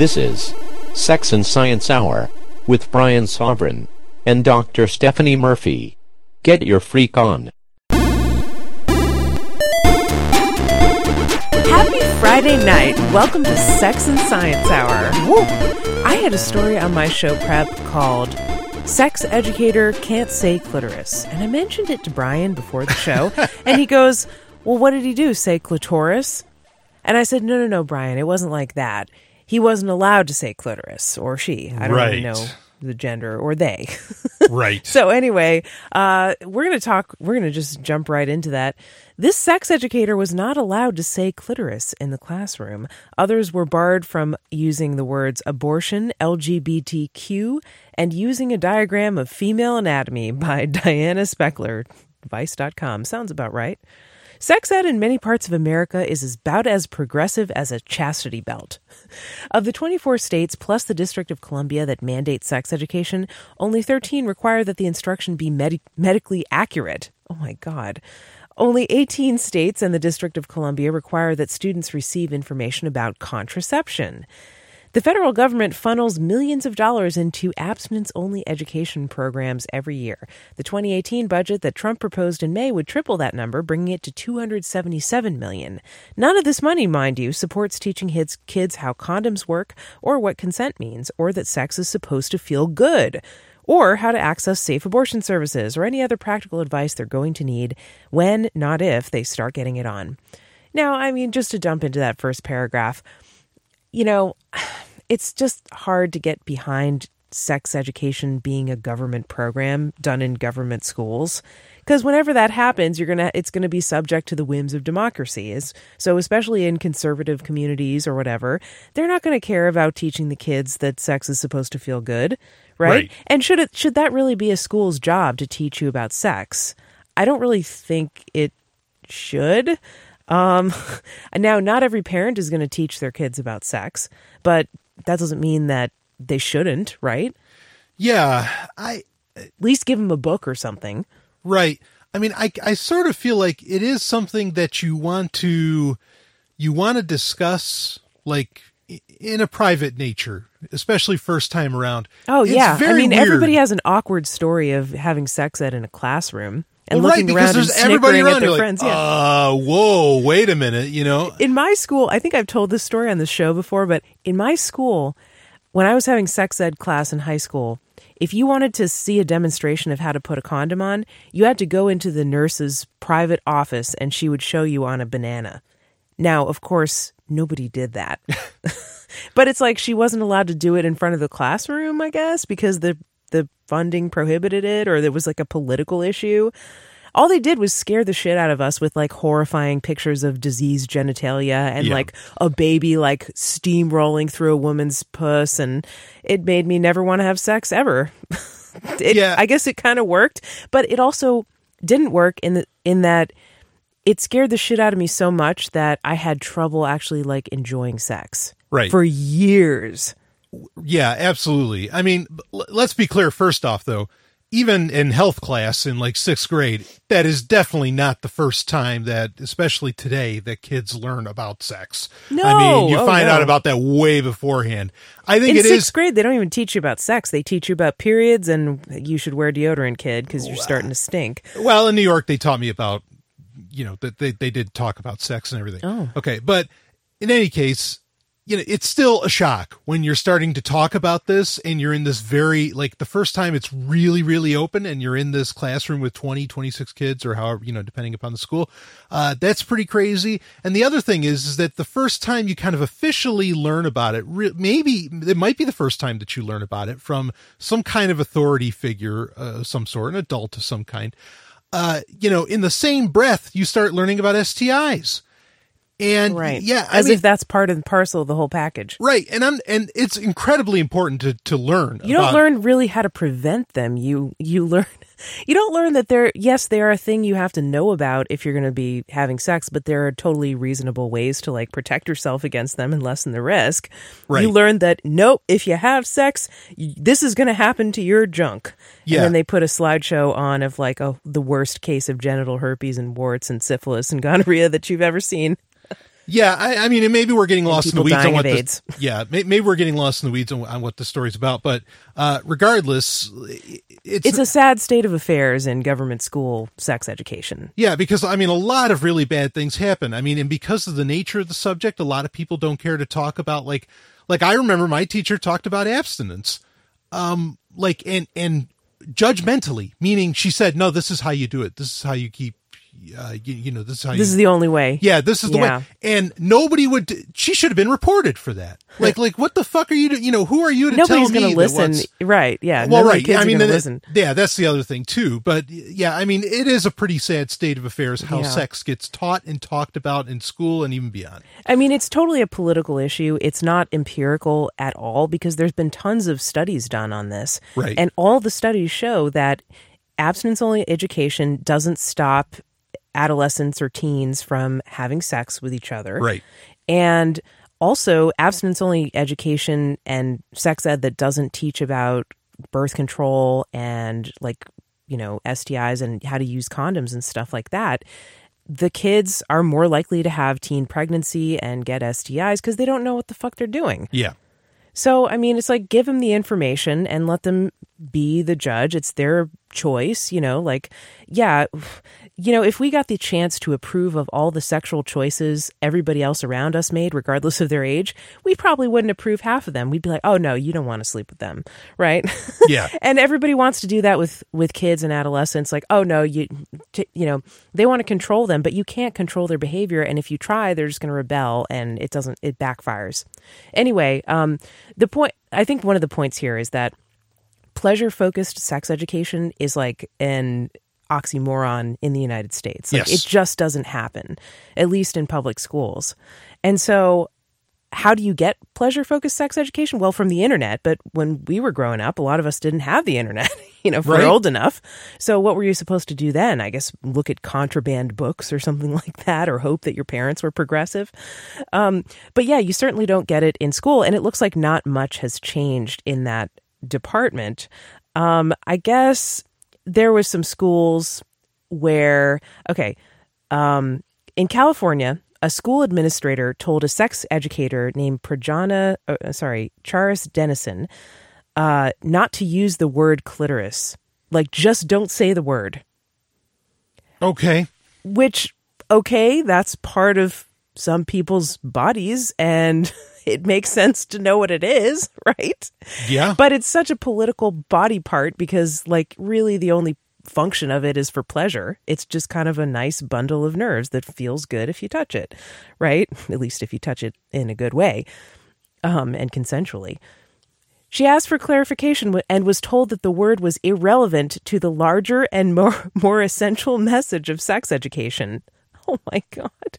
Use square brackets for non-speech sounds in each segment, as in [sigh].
This is Sex and Science Hour with Brian Sovryn and Dr. Stephanie Murphy. Get your freak on. Happy Friday night. Welcome to Sex and Science Hour. Woo. I had a story on my show prep called Sex Educator Can't Say Clitoris. And I mentioned it to Brian before the show. [laughs] and he goes, Well, what did he do? Say clitoris? And I said, No, no, no, Brian. It wasn't like that. He wasn't allowed to say clitoris or she. I don't really know the gender or they. [laughs] Right. So anyway, uh, we're going to talk. We're going to just jump right into that. This sex educator was not allowed to say clitoris in the classroom. Others were barred from using the words abortion, LGBTQ, and using a diagram of female anatomy by [laughs] Diana Spechler. Vice.com sounds about right. Sex ed in many parts of America is about as progressive as a chastity belt. Of the 24 states plus the District of Columbia that mandate sex education, only 13 require that the instruction be medi- medically accurate. Oh my God. Only 18 states and the District of Columbia require that students receive information about contraception. The federal government funnels millions of dollars into abstinence only education programs every year. The 2018 budget that Trump proposed in May would triple that number, bringing it to 277 million. None of this money, mind you, supports teaching kids, kids how condoms work or what consent means or that sex is supposed to feel good. Or how to access safe abortion services or any other practical advice they're going to need when, not if, they start getting it on. Now, I mean, just to dump into that first paragraph, you know, it's just hard to get behind sex education being a government program done in government schools. Because whenever that happens you're going to it's going to be subject to the whims of democracy is so especially in conservative communities or whatever they're not going to care about teaching the kids that sex is supposed to feel good right, Right. and should it should that really be a school's job to teach you about sex? I don't really think it should um, [laughs] now, not every parent is going to teach their kids about sex, but that doesn't mean that they shouldn't, right? yeah, I At least give them a book or something. right. I mean, I I sort of feel like it is something that you want to you want to discuss like in a private nature, especially first time around. Oh It's yeah, I mean weird. everybody has an awkward story of having sex ed in a classroom and Well, right, looking because around and there's everybody snickering around. at their you're like, friends. yeah. Uh, whoa, wait a minute, you know. in my school, I think I've told this story on the show before, but in my school, when I was having sex ed class in high school, if you wanted to see a demonstration of how to put a condom on, you had to go into the nurse's private office and she would show you on a banana. Now, of course, nobody did that. [laughs] [laughs] but it's like she wasn't allowed to do it in front of the classroom, I guess, because the the funding prohibited it or there was like a political issue. All they did was scare the shit out of us with like horrifying pictures of diseased genitalia and Yeah. like a baby like steamrolling through a woman's puss and it made me never want to have sex ever. [laughs] it, Yeah. I guess it kind of worked, but it also didn't work in the in that it scared the shit out of me so much that I had trouble actually like enjoying sex. Right. For years. Yeah, absolutely. I mean, let's be clear first off, though. Even in health class in like sixth grade, that is definitely not the first time that, especially today, that kids learn about sex. No, I mean, you oh, find no. out about that way beforehand. I think In it sixth is. grade, they don't even teach you about sex. They teach you about periods and you should wear deodorant, kid, because you're starting to stink. Well, in New York, they taught me about, you know, that they, they did talk about sex and everything. Oh. Okay. But in any case, you know, it's still a shock when you're starting to talk about this and you're in this very, like the first time it's really, really open and you're in this classroom with 20, 26 kids or however, you know, depending upon the school. Uh, that's pretty crazy. And the other thing is, is that the first time you kind of officially learn about it, re- maybe it might be the first time that you learn about it from some kind of authority figure, uh, of some sort, an adult of some kind. Uh, you know, in the same breath, you start learning about STIs. And Right. yeah, I As mean, if that's part and parcel of the whole package. Right, and I'm and it's incredibly important to to learn. You don't learn really how to prevent them. You you [laughs] learn you don't learn that they're yes, they are a thing you have to know about if you're going to be having sex, but there are totally reasonable ways to like protect yourself against them and lessen the risk. Right. You learn that nope, if you have sex, this is going to happen to your junk. Yeah. And then they put a slideshow on of like oh, the worst case of genital herpes and warts and syphilis and gonorrhea that you've ever seen. Yeah, I, I mean, and maybe we're getting lost in the weeds on what this, [laughs] yeah, may, maybe we're getting lost in the weeds on, on what the story's about. But uh, regardless, it's, It's a sad state of affairs in government school sex education. yeah, because I mean, a lot of really bad things happen. I mean, and because of the nature of the subject, a lot of people don't care to talk about like, like I remember my teacher talked about abstinence, um, like and and judgmentally, meaning she said, no, this is how you do it. This is how you keep, uh, you, you know, this is how you This is the only way. Yeah, this is the Yeah. way. And nobody would. She should have been reported for that. Like, like what the fuck are you? Do, you know, who are you to Nobody's tell me going to listen, right? Yeah. Well, none of the right. I mean, that- listen. yeah, that's the other thing too. But yeah, I mean, it is a pretty sad state of affairs how Yeah. sex gets taught and talked about in school and even beyond. I mean, it's totally a political issue. It's not empirical at all because there's been tons of studies done on this, Right. And all the studies show that abstinence-only education doesn't stop adolescents or teens from having sex with each other, Right. And also, abstinence only education and sex ed that doesn't teach about birth control and like, you know, STIs and how to use condoms and stuff like that. The kids are more likely to have teen pregnancy and get STIs because they don't know what the fuck they're doing. Yeah. So, I mean, it's like give them the information and let them be the judge. It's their choice, you know, like, yeah, you know, if we got the chance to approve of all the sexual choices everybody else around us made, regardless of their age, we probably wouldn't approve half of them. We'd be like, oh, no, you don't want to sleep with them, right? [laughs] Yeah. and everybody wants to do that with with kids and adolescents like oh no you t- you know they want to control them but you can't control their behavior and if you try they're just going to rebel and it doesn't it backfires anyway um the point i think one of the points here is that pleasure focused sex education is like an oxymoron in the United States. Like Yes. it just doesn't happen, at least in public schools. And so how do you get pleasure focused sex education? Well, from the internet. But when we were growing up, a lot of us didn't have the internet, [laughs] you know, if Right. we're old enough. So what were you supposed to do then? I guess look at contraband books or something [laughs] like that, or hope that your parents were progressive. Um, but yeah, you certainly don't get it in school. And it looks like not much has changed in that department. Um, I guess there was some schools where, okay, um, in California, a school administrator told a sex educator named Prajna, uh, sorry, Charis Denison, uh, not to use the word clitoris. Like, just don't say the word. Okay. Which, okay, that's part of some people's bodies, and [laughs] it makes sense to know what it is, [laughs] right? Yeah. But it's such a political body part because, like, really the only function of it is for pleasure. It's just kind of a nice bundle of nerves that feels good if you touch it, right? [laughs] At least if you touch it in a good way um, and consensually. She asked for clarification and was told that the word was irrelevant to the larger and more, more essential message of sex education. Oh my God.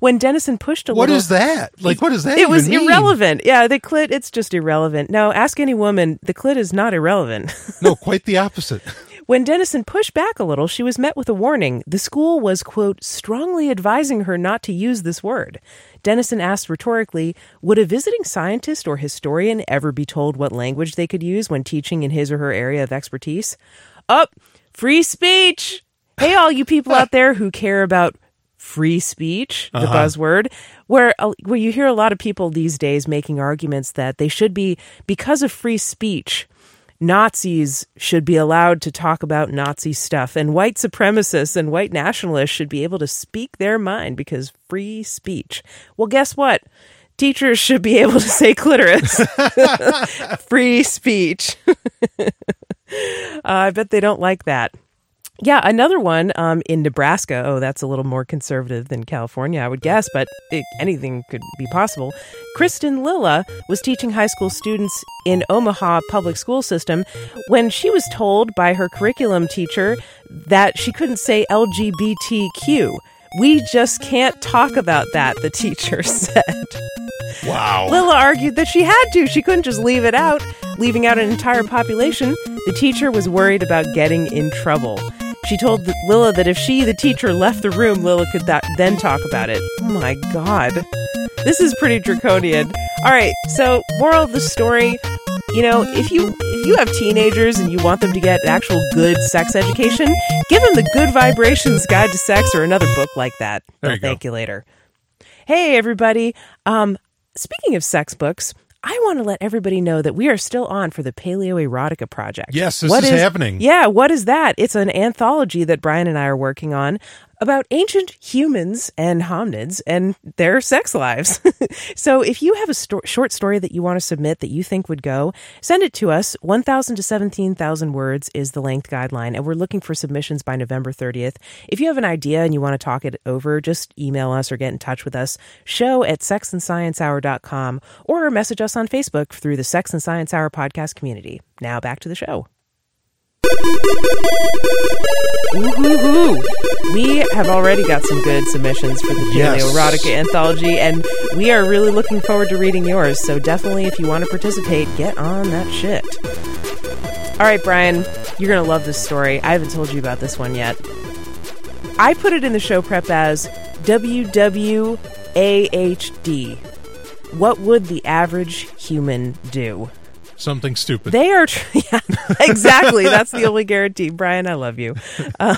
When Denison pushed a What little. is that? Like, what is that It was mean? irrelevant. Yeah, the clit, it's just irrelevant. No, ask any woman, the clit is not irrelevant. [laughs] No, quite the opposite. when Denison pushed back a little, she was met with a warning. The school was, quote, strongly advising her not to use this word. Denison asked rhetorically, would a visiting scientist or historian ever be told what language they could use when teaching in his or her area of expertise? Up, free speech. Hey, all you people out there who care about free speech, the buzzword, where uh, where you hear a lot of people these days making arguments that they should be because of free speech. Nazis should be allowed to talk about Nazi stuff, and white supremacists and white nationalists should be able to speak their mind because free speech. Well, guess what? Teachers should be able to [laughs] say clitoris. [laughs] Free speech. [laughs] uh, I bet they don't like that. Yeah, another one um, in Nebraska. Oh, that's a little more conservative than California, I would guess, but it, anything could be possible. Kristen Lilla was teaching high school students in Omaha public school system when she was told by her curriculum teacher that she couldn't say LGBTQ. We just can't talk about that, the teacher [laughs] said. Wow. Lilla argued that she had to. She couldn't just leave it out, leaving out an entire population. The teacher was worried about getting in trouble. She told Lilla that if she, the teacher, left the room, Lilla could that, then talk about it. Oh my god. This is pretty draconian. All right, so moral of the story, you know, if you if you have teenagers and you want them to get actual good sex education, give them the Good Vibrations Guide to Sex or another book like that. There They'll you go. thank you later. Hey everybody. Um speaking of sex books, I want to let everybody know that we are still on for the Paleo Erotica project. Yes, this What is happening. Yeah, what is that? It's an anthology that Brian and I are working on about ancient humans and hominids and their sex lives. [laughs] so if you have a sto- short story that you want to submit that you think would go, send it to us. 1,000 to 17,000 words is the length guideline, and we're looking for submissions by November 30th. If you have an idea and you want to talk it over, just email us or get in touch with us. Show at sexandsciencehour.com or message us on Facebook through the Sex and Science Hour podcast community. Now back to the show. Woohoo! We have already got some good submissions for the Yes. Erotica anthology, and we are really looking forward to reading yours. So definitely, if you want to participate, get on that shit. All right, Brian, you're gonna love this story. I haven't told you about this one yet. I put it in the show prep as WWAHD. What would the average human do? Something stupid. They are, tr- [laughs] yeah, exactly. That's the only guarantee. Brian, I love you. Uh,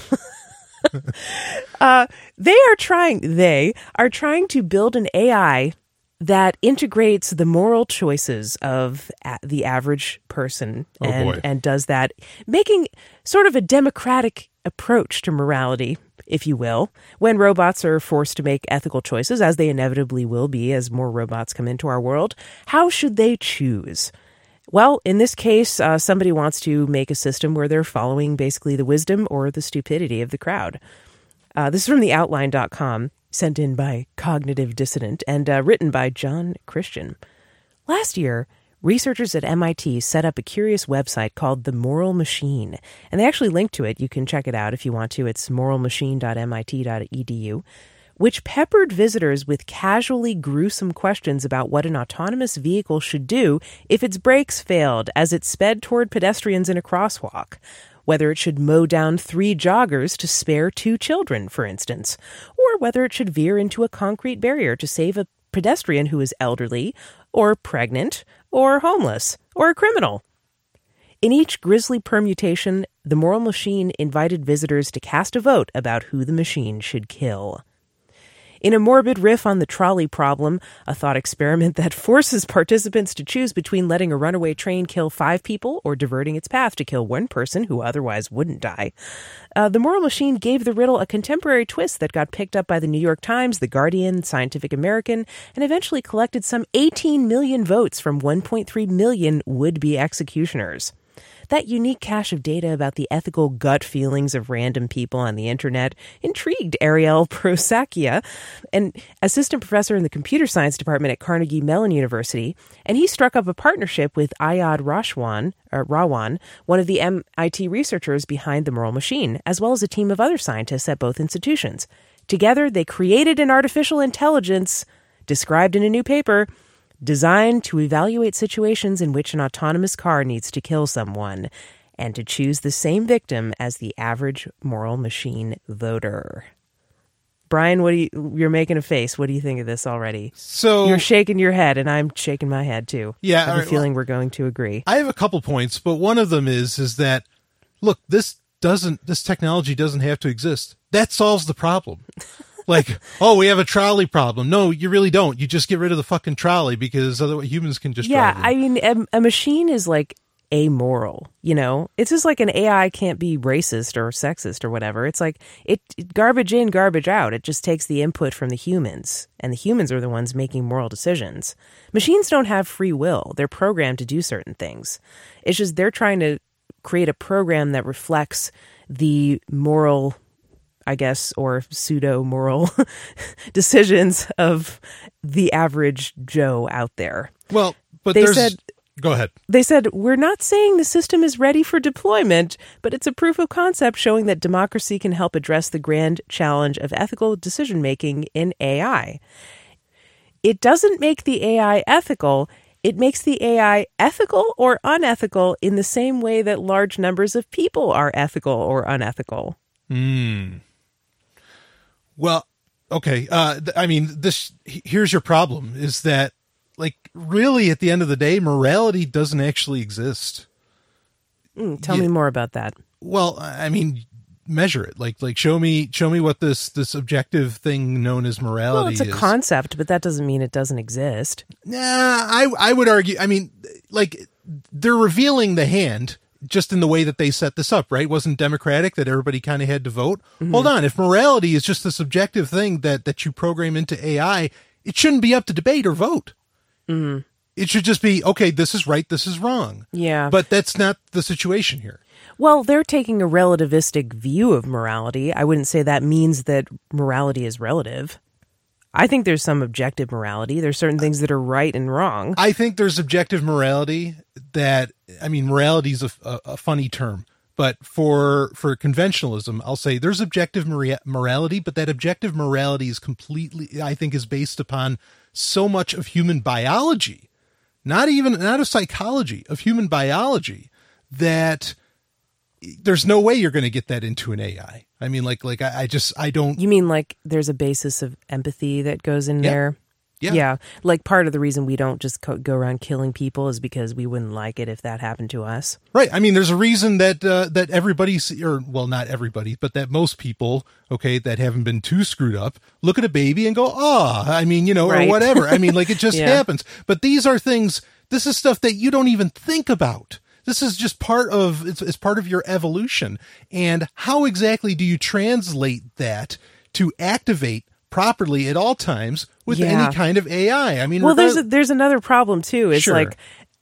[laughs] uh, they are trying. They are trying to build an AI that integrates the moral choices of a- the average person Oh, and boy. and does that, making sort of a democratic approach to morality, if you will, when robots are forced to make ethical choices, as they inevitably will be as more robots come into our world. How should they choose? Well, in this case, uh, somebody wants to make a system where they're following basically the wisdom or the stupidity of the crowd. Uh, this is from the outline.com, sent in by Cognitive Dissident and uh, written by Jon Christian. Last year, researchers at MIT set up a curious website called The Moral Machine, and they actually link to it. You can check it out if you want to. It's moralmachine.mit.edu, which peppered visitors with casually gruesome questions about what an autonomous vehicle should do if its brakes failed as it sped toward pedestrians in a crosswalk. Whether it should mow down three joggers to spare two children, for instance, or whether it should veer into a concrete barrier to save a pedestrian who is elderly, or pregnant, or homeless, or a criminal. In each grisly permutation, the moral machine invited visitors to cast a vote about who the machine should kill. In a morbid riff on the trolley problem, a thought experiment that [laughs] forces participants to choose between letting a runaway train kill five people or diverting its path to kill one person who otherwise wouldn't die, uh, the moral machine gave the riddle a contemporary twist that got picked up by the New York Times, The Guardian, Scientific American, and eventually collected some 18 million votes from 1.3 million would be executioners. That unique cache of data about the ethical gut feelings of random people on the internet intrigued Ariel [laughs] Procaccia, an assistant professor in the computer science department at Carnegie Mellon University, and he struck up a partnership with Iyad Rashwan, or Rahwan, one of the MIT researchers behind the Moral Machine, as well as a team of other scientists at both institutions. Together, they created an artificial intelligence described in a new paper designed to evaluate situations in which an autonomous car needs to kill someone and to choose the same victim as the average moral machine voter. Brian, what do you you're making a face. What do you think of this already? So You're shaking your head and I'm shaking my head too. Yeah, I have all a right, feeling we're going to agree. I have a couple points, but one of them is is that look, this doesn't this technology doesn't have to exist. That solves the problem. [laughs] like, oh, we have a trolley problem. No, you really don't. You just get rid of the fucking trolley because otherwise humans can just yeah. I mean a, a machine is like amoral. You know, it's just like an AI can't be racist or sexist or whatever. It's like it, it garbage in, garbage out. It just takes the input from the humans, and the humans are the ones making moral decisions. Machines don't have free will. They're programmed to do certain things. It's just they're trying to create a program that reflects the moral I guess, or pseudo moral [laughs] decisions of the average Joe out there. Well, but They there's. said- go ahead. They said, We're not saying the system is ready for deployment, but it's a proof of concept showing that democracy can help address the grand challenge of ethical decision making in AI. It doesn't make the AI ethical. It makes the AI ethical or unethical in the same way that large numbers of people are ethical or unethical. Hmm. Well, okay. Uh, th- I mean, this here's your problem: is that like really at the end of the day, morality doesn't actually exist. Tell me more about that. Well, I I mean, measure it. Like, like show me, show me what this this objective thing known as morality Well, it's a is. concept, but that doesn't mean it doesn't exist. Nah, I I would argue. I mean, like they're revealing the hand just in the way that they set this up, right? Wasn't democratic that everybody kind of had to vote. Mm-hmm. Hold on, if morality is just a subjective thing that that you program into AI, it shouldn't be up to debate or vote. Mm-hmm. It should just be okay. This is right. This is wrong. Yeah. but that's not the situation here. Well, they're taking a relativistic view of morality. I wouldn't say that means that morality is relative. I think there's some objective morality. There's certain things that are right and wrong. I think there's objective morality that I mean morality is a, a, a funny term, but for for conventionalism, I'll say there's objective mora- morality, but that objective morality is completely I think is based upon so much of human biology, not even not of psychology, of human biology that there's no way you're going to get that into an AI. I mean, like like I, I just I don't You mean like there's a basis of empathy that goes in Yeah. there? Yeah. Like part of the reason we don't just co- go around killing people is because we wouldn't like it if that happened to us. Right. I mean, there's a reason that uh, that everybody, or well, not everybody, but that most people, okay, that haven't been too screwed up, look at a baby and go, "Ah," I mean, you know, or whatever. I mean, like it [laughs] just Yeah. happens. But these are things. This is stuff that you don't even think about. This is just part of it's, it's part of your evolution. And how exactly do you translate that to activate properly at all times with Yeah. any kind of AI? I mean, Well, there's a, there's another problem too. It's Sure. like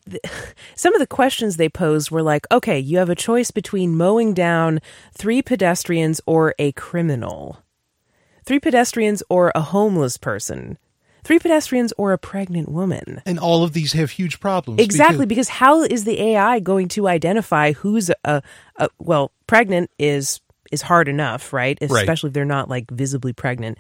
[laughs] some of the questions they posed were like, okay, you have a choice between mowing down three pedestrians or a criminal, three pedestrians or a homeless person, three pedestrians or a pregnant woman. and all of these have huge problems. Exactly, because- because how is the AI going to identify who's a, a well, pregnant is is hard enough, right? Right. Especially if they're not like visibly pregnant.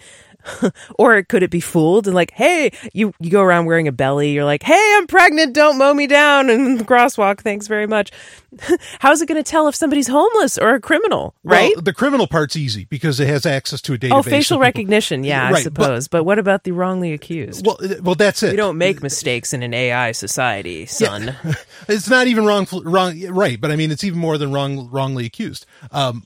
[laughs] or could it be fooled and like, hey, you you go around wearing a belly, you're like, hey, I'm pregnant, don't mow me down in the crosswalk, thanks very much. [laughs] How's it going to tell if somebody's homeless or a criminal, right? Well, the criminal part's easy because it has access to a database. oh, facial recognition, yeah, I Right, but- suppose. But, what about the wrongly accused? Well, well, that's it. we don't make mistakes in an AI society, son. [laughs] It's not even wrong. Wrong, right? But I mean, it's even more than wrong. Wrongly accused. Um,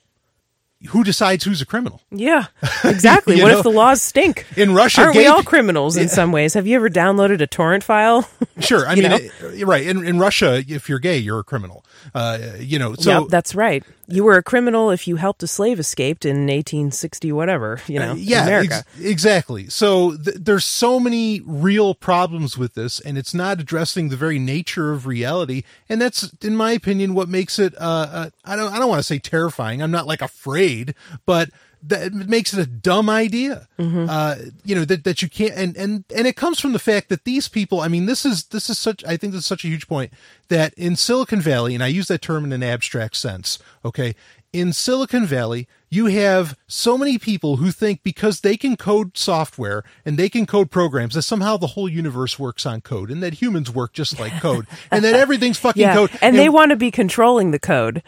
who decides who's a criminal? Yeah, [laughs] exactly. What know, if the laws stink? in Russia, Aren't we all criminals in some ways? Have you ever downloaded a torrent file? [laughs] Sure. I mean, know? uh, right. In, in Russia, if you're gay, you're a criminal. Uh, you know. So yep, that's right. You were a criminal if you helped a slave escaped in 1860, whatever. You know, Uh, yeah, America. ex- exactly. So th- there's so many real problems with this, and it's not addressing the very nature of reality, and that's, in my opinion, what makes it. Uh, uh, I don't. I don't want to say terrifying. I'm not like afraid, but that makes it a dumb idea. Uh, you know that that you can't, and and and it comes from the fact that these people. I mean, this is this is such. I think this is such a huge point that in Silicon Valley, and I use that term in an abstract sense. Okay, in Silicon Valley, you have so many people who think because they can code software and they can code programs that somehow the whole universe works on code and that humans work just like code [laughs] and that everything's fucking Yeah, code. and they want to be controlling the code.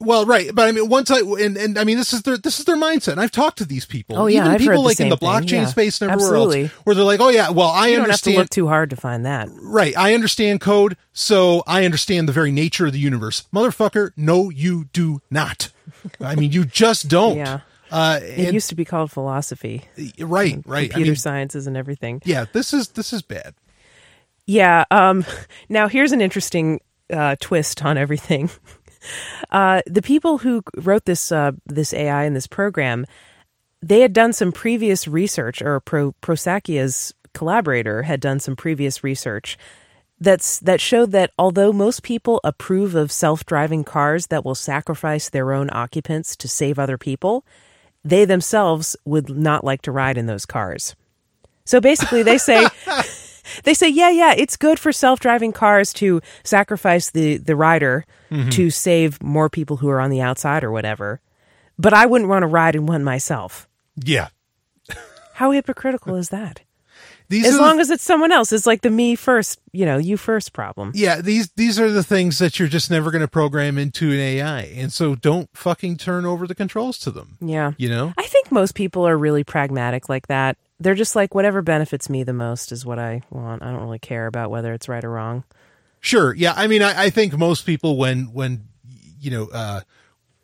well, right, but I mean, once I and, and I mean, this is their this is their mindset. And I've talked to these people, Oh, yeah, even I've people like in the blockchain yeah. space and everywhere Absolutely. else, where they're like, oh yeah, well, I You don't have to understand. look too hard to find that. Right. I understand code, so I understand the very nature of the universe. Motherfucker, no, you do not. I mean, you just don't. Yeah. Uh, It and- used to be called philosophy, right, right. I computer mean, sciences, and everything. yeah, this is this is bad. Yeah. Um, [laughs] now, here's an interesting uh, twist on everything. [laughs] Uh, the people who wrote this uh, this AI in this program, they had done some previous research, or Pro, Procaccia's collaborator had done some previous research that's that showed that although most people approve of self-driving cars that will sacrifice their own occupants to save other people, they themselves would not like to ride in those cars. So basically they say [laughs] they say yeah yeah it's good for self-driving cars to sacrifice the the rider mm-hmm. to save more people who are on the outside or whatever. But I wouldn't want to ride in one myself. Yeah. How hypocritical is that? These As long the, as it's someone else, it's like the me first, you know, you first problem. yeah, these these are the things that you're just never going to program into an AI, and so don't fucking turn over the controls to them. Yeah. You know, I think most people are really pragmatic like that. They're just like, whatever benefits me the most is what I want. I don't really care about whether it's right or wrong. Sure. Yeah. I mean, I, I think most people, when, when, you know, uh,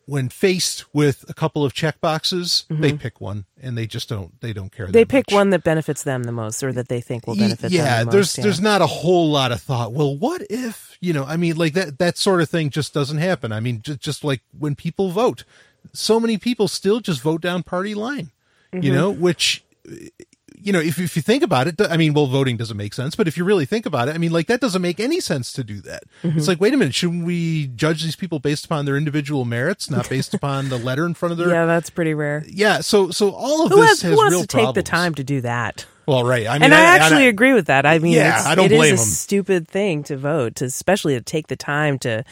when faced with a couple of check boxes, they pick one and they just don't, they don't care. Mm-hmm. They pick much. one that benefits them the most or that they think will benefit yeah, them the there's, most. there's not a whole lot of thought. Well, what if, you know, I mean, like that, that sort of thing just doesn't happen. I mean, just, just like when people vote, so many people still just vote down party line, you Mm-hmm. know, which, you know, if, if you think about it, I mean, well, voting doesn't make sense, but if you really think about it, I mean, like that doesn't make any sense to do that. Mm-hmm. It's like, wait a minute, shouldn't we judge these people based upon their individual merits, not based [laughs] upon the letter in front of their? Yeah, that's pretty rare. Yeah, so so all of Who, this has, has, who wants to take the time to do that? Well, right. I mean, and I, actually I- agree with that. I mean, Yeah, it's, I don't it is blame a 'em. stupid thing to vote, to, especially to take the time to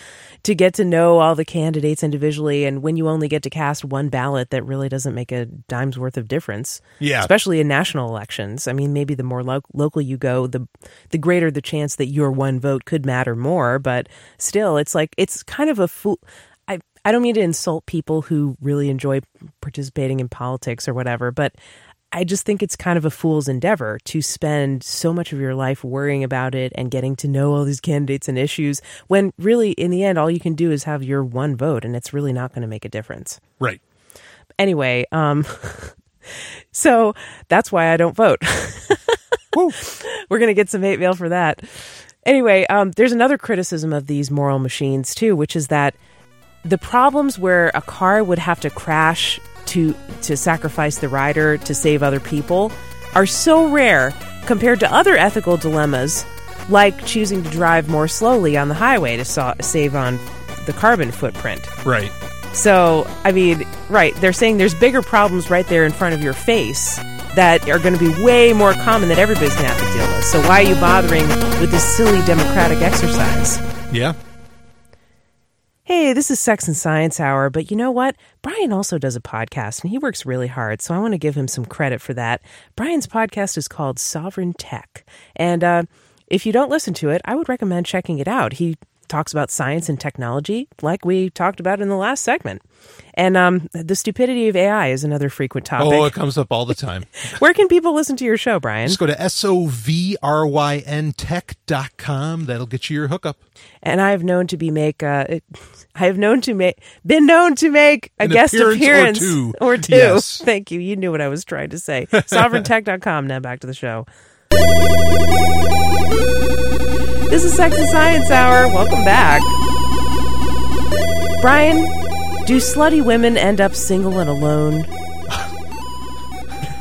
to get to know all the candidates individually. And when you only get to cast one ballot, that really doesn't make a dime's worth of difference. Yeah. especially in national elections. I mean, maybe the more lo- local you go, the the greater the chance that your one vote could matter more. But still, it's like it's kind of a fool. I I don't mean to insult people who really enjoy participating in politics or whatever, but I just think it's kind of a fool's endeavor to spend so much of your life worrying about it and getting to know all these candidates and issues when really, in the end, all you can do is have your one vote and it's really not going to make a difference. right. Anyway, um, [laughs] so that's why I don't vote. [laughs] We're going to get some hate mail for that. Anyway, um, there's another criticism of these moral machines, too, which is that the problems where a car would have to crash to to sacrifice the rider to save other people are so rare compared to other ethical dilemmas like choosing to drive more slowly on the highway to sa- save on the carbon footprint. Right. So, I mean, right, they're saying there's bigger problems right there in front of your face that are going to be way more common that everybody's going to have to deal with. So, why are you bothering with this silly democratic exercise? Yeah. Hey, this is Sex and Science Hour, but you know what? Brian also does a podcast and he works really hard, so I want to give him some credit for that. Brian's podcast is called Sovryn Tech. And uh, if you don't listen to it, I would recommend checking it out. He talks about science and technology, like we talked about in the last segment. And um, the stupidity of AI is another frequent topic. Oh, it comes up all the time. [laughs] Where can people listen to your show, Brian? Just go to S-O-V-R-Y-N tech.com. That'll get you your hookup. and I have known to be make uh, it, [laughs] I have known to make been known to make a An guest appearance or two. [laughs] or two. Yes. Thank you. You knew what I was trying to say. Sovryntech.com. Now back to the show. This is Sex and Science Hour. Welcome back. Brian, do slutty women end up single and alone?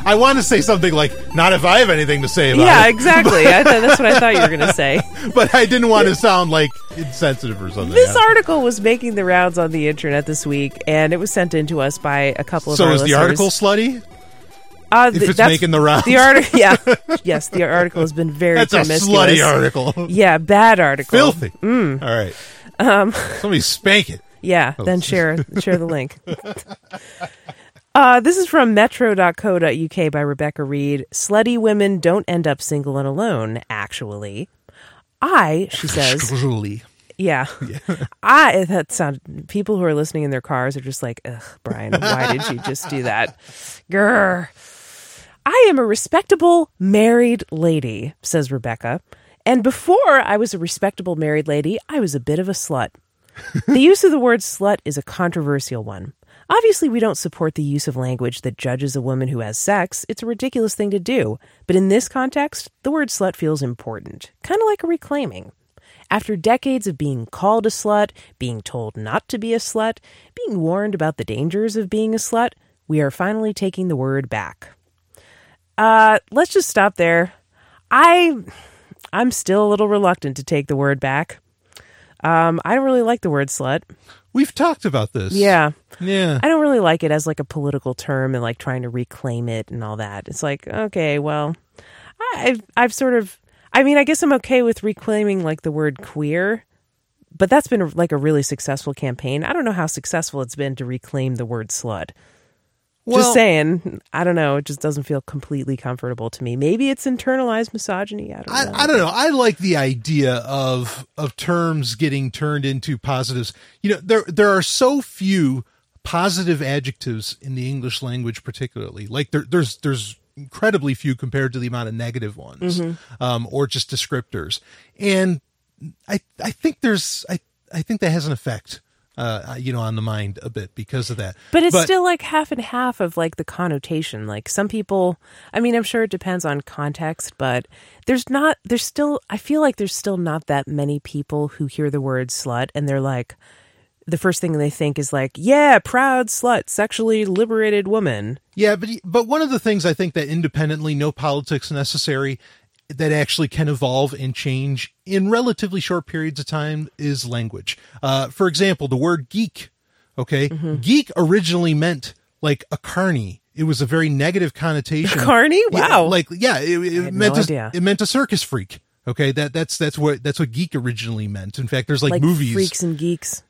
I want to say something like, not if I have anything to say about yeah, it. Yeah, exactly. I [laughs] th- that's what I thought you were going to say. [laughs] But I didn't want to sound like insensitive or something. This article was making the rounds on the internet this week, and it was sent in to us by a couple of so our is the article slutty? Uh, If it's making the rounds. The article, [laughs] yeah, yes, the article has been very That's a slutty article. Yeah, bad article. Filthy. Mm. All right. Um, Somebody spank it. [laughs] Yeah, Oh. then share share the link. [laughs] Uh, this is from metro.co.uk by Rebecca Reid. Slutty women don't end up single and alone, actually. I, she says, Truly. yeah. I, that sound, people who are listening in their cars are just like, ugh, Brian, why did you just do that? Grr. I am a respectable married lady, says Rebecca. And before I was a respectable married lady, I was a bit of a slut. the use of the word slut is a controversial one. Obviously, we don't support the use of language that judges a woman who has sex. It's a ridiculous thing to do. But in this context, the word slut feels important, kind of like a reclaiming. After decades of being called a slut, being told not to be a slut, being warned about the dangers of being a slut, we are finally taking the word back. Uh, let's just stop there. I I'm still a little reluctant to take the word back. Um, I don't really like the word slut. We've talked about this. Yeah. Yeah. I don't really like it as like a political term and like trying to reclaim it and all that. It's like, okay, well, I've I've sort of I mean, I guess I'm okay with reclaiming like the word queer, but that's been like a really successful campaign. I don't know how successful it's been to reclaim the word slut. Well- just saying, I don't know. It just doesn't feel completely comfortable to me. Maybe it's internalized misogyny. I don't know. I, I don't know. I like the idea of of terms getting turned into positives. You know, there there are so few positive adjectives in the English language, particularly. Like there, there's there's incredibly few compared to the amount of negative ones, um, or just descriptors. And I I think there's I I think that has an effect. Uh, you know, on the mind a bit because of that. But it's still like half and half of like the connotation. Like some people, I mean, I'm sure it depends on context, but there's not, there's still, I feel like there's still not that many people who hear the word slut and they're like, the first thing they think is like, yeah, proud slut, sexually liberated woman. Yeah, but but one of the things I think that independently, no politics necessary, that actually can evolve and change in relatively short periods of time is language. Uh, for example, the word geek. Okay, geek originally meant like a carny. It was a very negative connotation. Carny? Wow. like yeah, it, it meant no a, idea. it meant a circus freak. Okay, that that's that's what that's what geek originally meant. In fact, there's like, Like movies. freaks and geeks.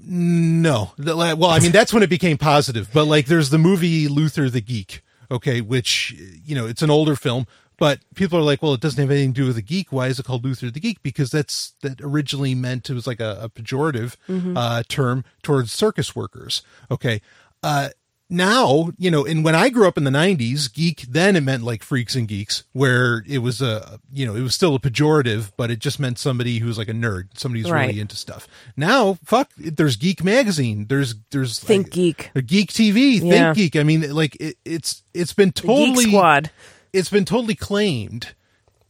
No, well, I mean that's when it became positive. But like, there's the movie Luther the Geek, okay, which you know it's an older film, but people are like, well, it doesn't have anything to do with a geek. Why is it called Luther the Geek? Because that's that originally meant it was like a, a pejorative uh, term towards circus workers. Okay, uh, now you know, and when I grew up in the '90s, geek then it meant like freaks and geeks, where it was a you know it was still a pejorative, but it just meant somebody who was like a nerd, somebody who's Right. really into stuff. Now, fuck, there's Geek Magazine, there's there's Think like, geek. Geek TV, Think Geek. I mean, like it, it's it's been totally Geek squad. It's been totally claimed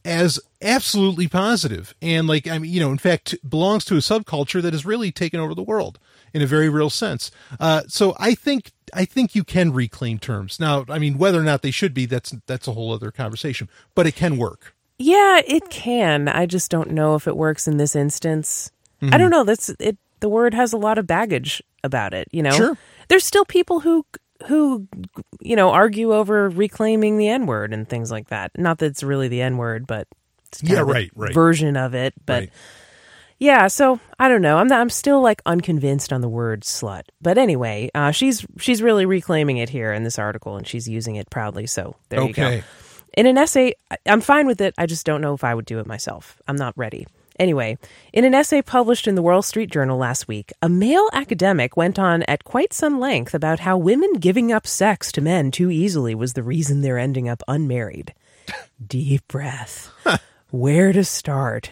as absolutely positive and like i mean you know in fact belongs to a subculture that has really taken over the world in a very real sense uh so i think i think you can reclaim terms now i mean whether or not they should be that's that's a whole other conversation but it can work Yeah, it can. I just don't know if it works in this instance. I Mm-hmm. don't know. That's it. The word has a lot of baggage about it. You know, Sure. There's still people who who you know argue over reclaiming the N word and things like that. Not that it's really the N word, but Yeah, right, right. version of it. But Right. yeah, so I don't know. I'm not, I'm still like unconvinced on the word slut. But anyway, uh, she's she's really reclaiming it here in this article, and she's using it proudly. So there you go. In an essay, I'm fine with it. I just don't know if I would do it myself. I'm not ready. Anyway, in an essay published in the Wall Street Journal last week, a male academic went on at quite some length about how women giving up sex to men too easily was the reason they're ending up unmarried. [laughs] Deep breath. [laughs] Where to start?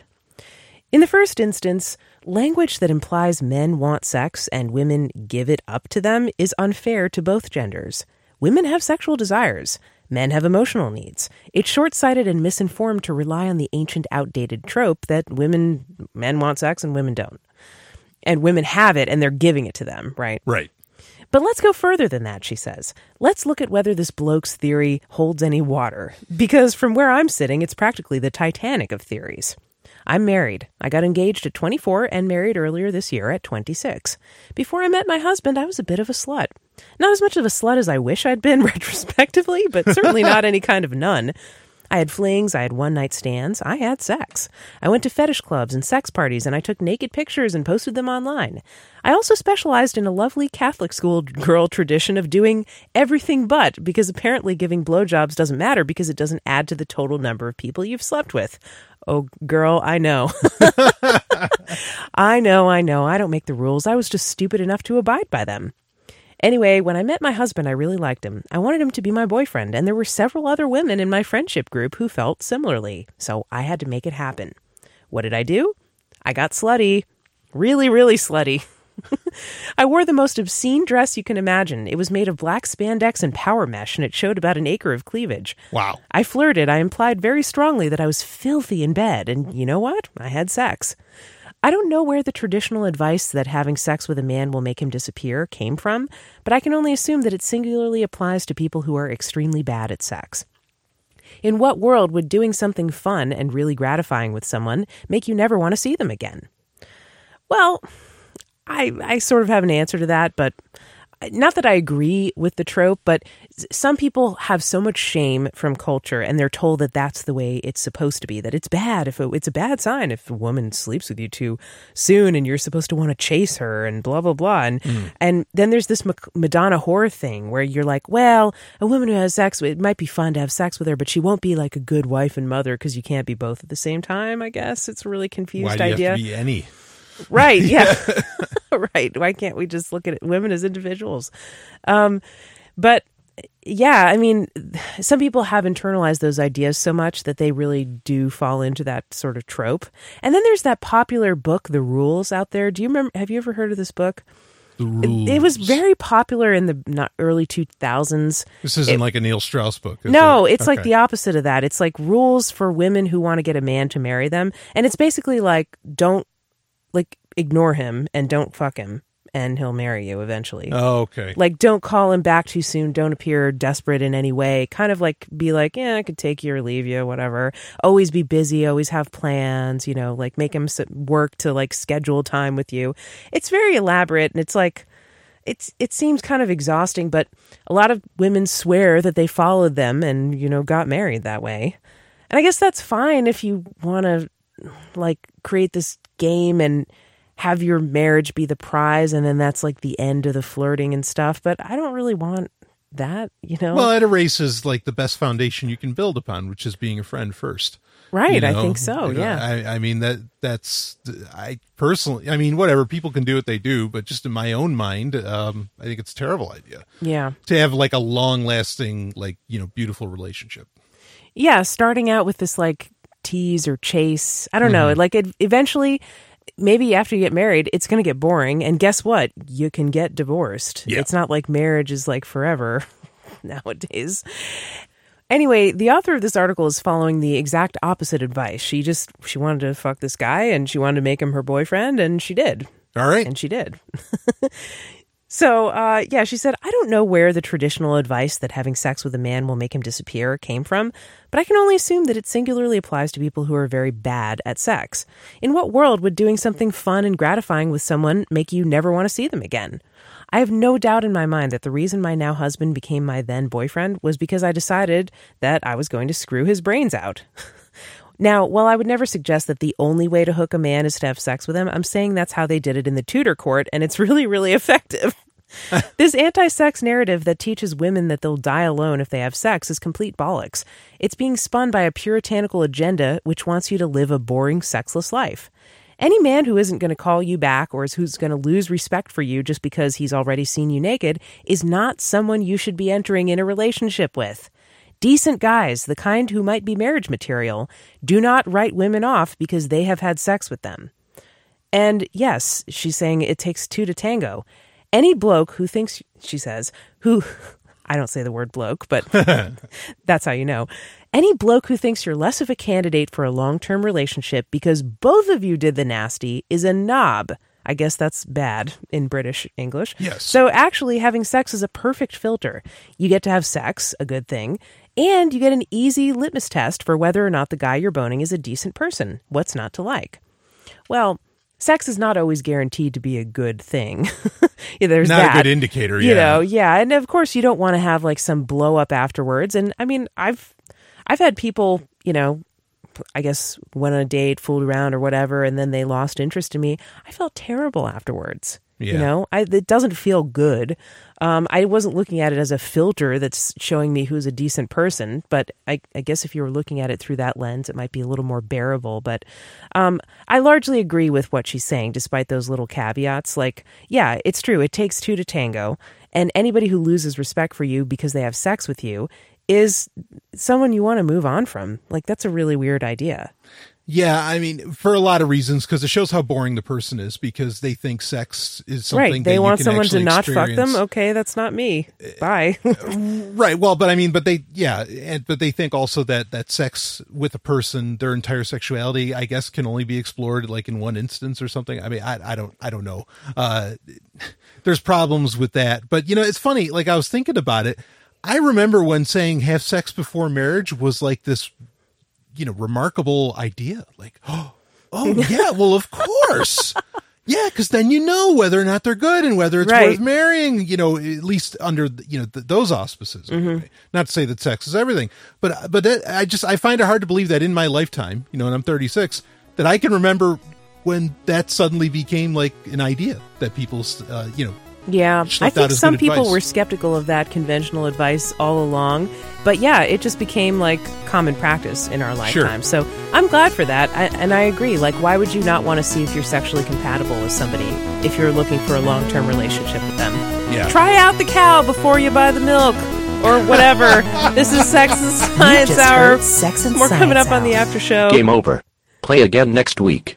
In the first instance, language that implies men want sex and women give it up to them is unfair to both genders. Women have sexual desires. Men have emotional needs. It's short sighted and misinformed to rely on the ancient, outdated trope that women, men want sex and women don't. And women have it and they're giving it to them, right? right But let's go further than that, she says. Let's look at whether this bloke's theory holds any water. Because from where I'm sitting, it's practically the Titanic of theories. I'm married. I got engaged at 24 and married earlier this year at 26. Before I met my husband, I was a bit of a slut. Not as much of a slut as I wish I'd been [laughs] retrospectively, but certainly [laughs] not any kind of nun. I had flings, I had one night stands, I had sex. I went to fetish clubs and sex parties, and I took naked pictures and posted them online. I also specialized in a lovely Catholic school girl tradition of doing everything but, because apparently giving blowjobs doesn't matter because it doesn't add to the total number of people you've slept with. Oh, girl, I know. [laughs] I know, I know. I don't make the rules. I was just stupid enough to abide by them. Anyway, when I met my husband, I really liked him. I wanted him to be my boyfriend, and there were several other women in my friendship group who felt similarly, so I had to make it happen. What did I do? I got slutty. Really, really slutty. [laughs] I wore the most obscene dress you can imagine. It was made of black spandex and power mesh, and it showed about an acre of cleavage. wow I flirted. I implied very strongly that I was filthy in bed, and you know what? I had sex. I don't know where the traditional advice that having sex with a man will make him disappear came from, but I can only assume that it singularly applies to people who are extremely bad at sex. In what world would doing something fun and really gratifying with someone make you never want to see them again? Well, I I sort of have an answer to that, but not that I agree with the trope, but some people have so much shame from culture and they're told that that's the way it's supposed to be, that it's bad if it, it's a bad sign if a woman sleeps with you too soon and you're supposed to want to chase her and blah, blah, blah. And, mm. and then there's this Madonna whore thing where you're like, well, a woman who has sex, it might be fun to have sex with her, but she won't be like a good wife and mother because you can't be both at the same time, I guess. It's a really confused idea. You have to be any? Right. [laughs] Yeah. [laughs] right. Why can't we just look at women as individuals? Um, but yeah, I mean, some people have internalized those ideas so much that they really do fall into that sort of trope. And then there's that popular book, The Rules, out there. Do you remember? Have you ever heard of this book? The rules. It, it was very popular in the not early 2000s. This isn't It- like a Neil Strauss book. No, it? it's like the opposite of that. It's like rules for women who want to get a man to marry them. And it's basically like don't like ignore him and don't fuck him and he'll marry you eventually. Oh, okay. Like don't call him back too soon, don't appear desperate in any way. Kind of like be like, "Yeah, I could take you or leave you, whatever." Always be busy, always have plans, you know, like make him work to like schedule time with you. It's very elaborate and it's like it's it seems kind of exhausting, but a lot of women swear that they followed them and you know got married that way. And I guess that's fine if you want to like create this game and have your marriage be the prize and then that's like the end of the flirting and stuff, but I don't really want that, you know. Well, it erases like the best foundation you can build upon, which is being a friend first. right, you I think so, You know, yeah. I, I mean that that's I personally. I mean, whatever people can do what they do, but just in my own mind, um, I think it's a terrible idea yeah. to have like a long lasting, like you know, beautiful relationship. yeah, starting out with this like tease or chase. I don't know. Like it eventually maybe after you get married, it's going to get boring and guess what? You can get divorced. Yeah. It's not like marriage is like forever [laughs] nowadays. Anyway, the author of this article is following the exact opposite advice. She just she wanted to fuck this guy and she wanted to make him her boyfriend and she did. All right. And she did. [laughs] so, uh, yeah, she said, I don't know where the traditional advice that having sex with a man will make him disappear came from, but I can only assume that it singularly applies to people who are very bad at sex. In what world would doing something fun and gratifying with someone make you never want to see them again? I have no doubt in my mind that the reason my now husband became my then boyfriend was because I decided that I was going to screw his brains out. [laughs] Now, while I would never suggest that the only way to hook a man is to have sex with him, I'm saying that's how they did it in the Tudor court, and it's [laughs] really, really effective. [laughs] this anti sex narrative that teaches women that they'll die alone if they have sex is complete bollocks. It's being spun by a puritanical agenda which wants you to live a boring, sexless life. Any man who isn't going to call you back or is who's going to lose respect for you just because he's already seen you naked is not someone you should be entering in a relationship with. Decent guys, the kind who might be marriage material, do not write women off because they have had sex with them. And yes, she's saying it takes two to tango. Any bloke who thinks, she says, who, [laughs] I don't say the word bloke, but [laughs] that's how you know. Any bloke who thinks you're less of a candidate for a long term relationship because both of you did the nasty is a knob. I guess that's bad in British English. Yes. So actually, having sex is a perfect filter. You get to have sex, a good thing, and you get an easy litmus test for whether or not the guy you're boning is a decent person. What's not to like? Well, sex is not always guaranteed to be a good thing. [laughs] yeah, there's Not that. a good indicator. You yeah. know, yeah, and of course you don't want to have like some blow up afterwards. And I mean, I've I've had people, you know, I guess went on a date, fooled around or whatever, and then they lost interest in me. I felt terrible afterwards. You know, I, it doesn't feel good. Um, I wasn't looking at it as a filter that's showing me who's a decent person, but I, I guess if you were looking at it through that lens, it might be a little more bearable. But um, I largely agree with what she's saying, despite those little caveats. Like, yeah, it's true. It takes two to tango. And anybody who loses respect for you because they have sex with you is someone you want to move on from. Like, that's a really weird idea. Yeah, I mean, for a lot of reasons, because it shows how boring the person is, because they think sex is something right. They want someone to not fuck them. Okay, that's not me. Bye. [laughs] Right. Well, but I mean, but they, yeah, and but they think also that that sex with a person, their entire sexuality, I guess, can only be explored like in one instance or something. I mean, I, I don't, I don't know. Uh, [laughs] there's problems with that, but you know, it's funny. Like I was thinking about it. I remember when saying have sex before marriage was like this, you know, remarkable idea. Like, oh, [gasps] oh yeah, well, of course. [laughs] Yeah, because then you know whether or not they're good and whether it's Right. worth marrying. You know, at least under you know th- those auspices. Mm-hmm. Anyway. Not to say that sex is everything, but but that, I just I find it hard to believe that in my lifetime, you know, and I'm 36, that I can remember when that suddenly became like an idea that people, uh, you know, Yeah, I think some people advice. were skeptical of that conventional advice all along, but yeah, it just became like common practice in our lifetime. So I'm glad for that, I, and I agree. Like, why would you not want to see if you're sexually compatible with somebody if you're looking for a long term relationship with them? Yeah. Try out the cow before you buy the milk. Or whatever. [laughs] this is Sex and Science Hour. Sex and More coming Science up on the after show. Game over. Play again next week.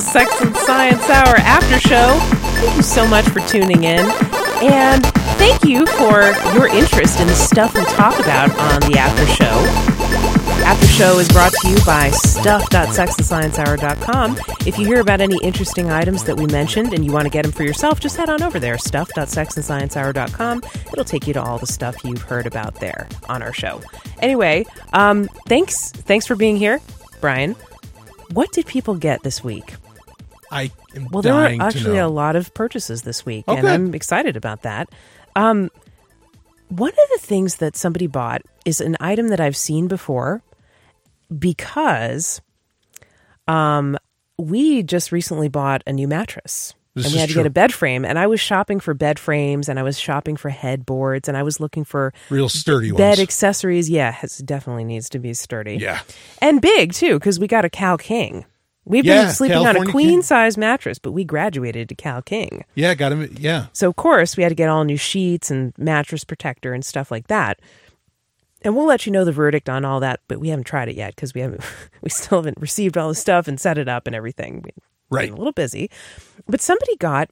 the Sex and Science Hour after show. Thank you so much for tuning in. And thank you for your interest in the stuff we talk about on the after show. After show is brought to you by stuff.sexandsciencehour.com. If you hear about any interesting items that we mentioned and you want to get them for yourself, just head on over there, stuff.sexandsciencehour.com. It'll take you to all the stuff you've heard about there on our show. Anyway, um, thanks thanks for being here, Brian. What did people get this week? I am Well, there were actually a lot of purchases this week, Oh, and good. I'm excited about that. Um, one of the things that somebody bought is an item that I've seen before because um, we just recently bought a new mattress. This and we had to true. get a bed frame, and I was shopping for bed frames, and I was shopping for headboards, and I was looking for real sturdy bed ones. accessories. Yeah, it definitely needs to be sturdy yeah. and big too because we got a Cal King. We've Yeah, been sleeping on a queen King. size mattress, but we graduated to Cal King. Yeah. Got him. Yeah. So of course we had to get all new sheets and mattress protector and stuff like that. And we'll let you know the verdict on all that, but we haven't tried it yet because we haven't. [laughs] We still haven't received all the stuff and set it up and everything. We've Right. a little busy, but somebody got.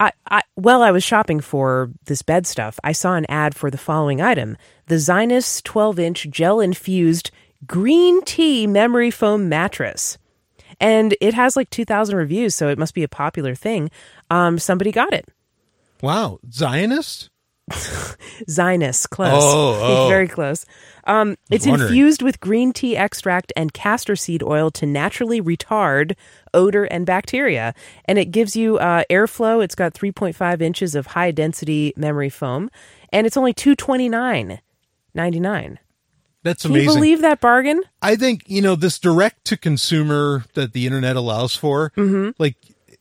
I, I while I was shopping for this bed stuff, I saw an ad for the following item: the Zinus 12-inch gel-infused green tea memory foam mattress, and it has like 2,000 reviews, so it must be a popular thing. Um, somebody got it. Wow. Zionist. [laughs] Zionist, close. Oh, [laughs] oh. very close. Um, it's wondering. infused with green tea extract and castor seed oil to naturally retard odor and bacteria, and it gives you uh, airflow. It's got 3.5 inches of high density memory foam, and it's only 229 99 That's Can amazing. you believe that bargain? I think you know this direct to consumer that the internet allows for. Mm-hmm. Like,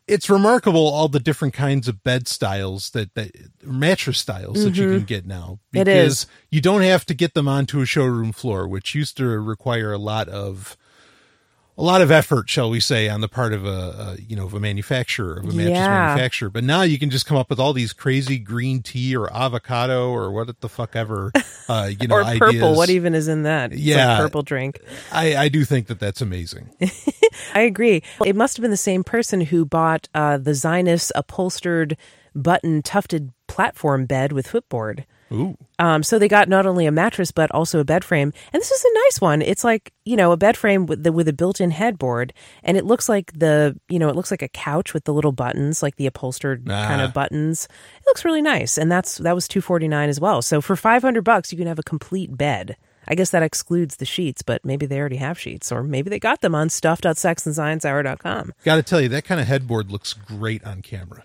it's remarkable all the different kinds of bed styles that that mattress styles that you can get now. Mm-hmm. Because is. you don't have to get them onto a showroom floor, which used to require a lot of a lot of effort, shall we say, on the part of a, a you know of a manufacturer of a mattress Yeah. manufacturer. But now you can just come up with all these crazy green tea or avocado or what the fuck ever, [laughs] uh, you know, or purple? ideas. What even is in that? It's like Yeah. purple drink. I, I do think that that's amazing. [laughs] I agree. It must have been the same person who bought uh, the Zinus upholstered button tufted platform bed with footboard. Ooh. Um, so they got not only a mattress but also a bed frame, and this is a nice one. It's like you know a bed frame with the, with a built-in headboard, and it looks like the you know it looks like a couch with the little buttons, like the upholstered kind Ah. of buttons. It looks really nice, and that's that was two forty nine as well. So for five hundred bucks, you can have a complete bed. I guess that excludes the sheets, but maybe they already have sheets, or maybe they got them on stuff.sexandsciencehour.com. Got to tell you, that kind of headboard looks great on camera.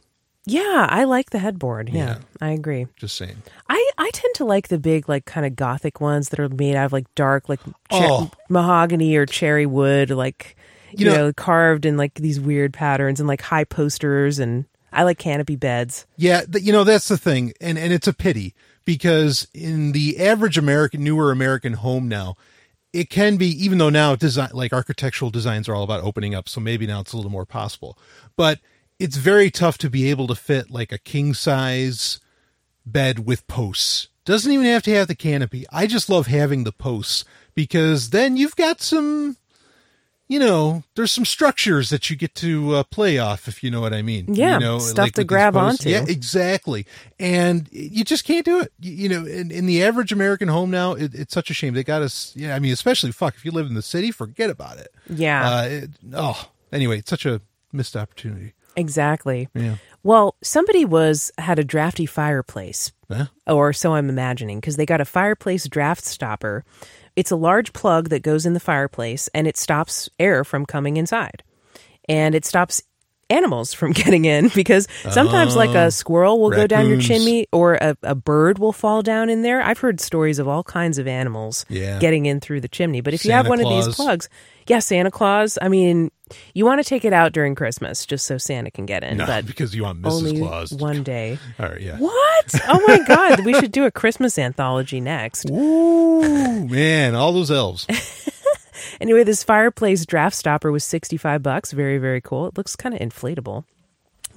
Yeah, I like the headboard. Yeah, Yeah. I agree. Just saying. I, I tend to like the big, like, kind of gothic ones that are made out of like dark, like che- Oh. mahogany or cherry wood, like, you, You know, know- carved in like these weird patterns and like high posters. And I like canopy beds. Yeah, th- you know that's the thing, and and it's a pity because in the average American, newer American home now, it can be even though now design like architectural designs are all about opening up, so maybe now it's a little more possible, but it's very tough to be able to fit like a king size bed with posts. Doesn't even have to have the canopy. I just love having the posts because then you've got some you know, there's some structures that you get to uh, play off, if you know what I mean. Yeah, you know, stuff to grab onto. Yeah, exactly. And you just can't do it. You, you know, in, in the average American home now, it, it's such a shame. They got us. Yeah, I mean, especially fuck if you live in the city, forget about it. Yeah, Uh, it, oh, anyway, it's such a missed opportunity. Exactly. Yeah. Well, somebody was had a drafty fireplace, or so I'm imagining, because they got a fireplace draft stopper. It's a large plug that goes in the fireplace and it stops air from coming inside. And it stops animals from [laughs] getting in because sometimes, like a squirrel will go down your chimney or a, a bird will fall down in there. I've heard stories of all kinds of animals Yeah. getting in through the chimney. But if you have Santa one of these plugs, yeah, Santa Claus, I mean, you want to take it out during Christmas just so Santa can get in. No, but because you want Mrs. only Claus. one day. All right, yeah. What? Oh my [laughs] God. we should do a Christmas anthology next. Ooh, man, all those elves. [laughs] Anyway, this fireplace draft stopper was 65 bucks. Very, very cool. It looks kind of inflatable.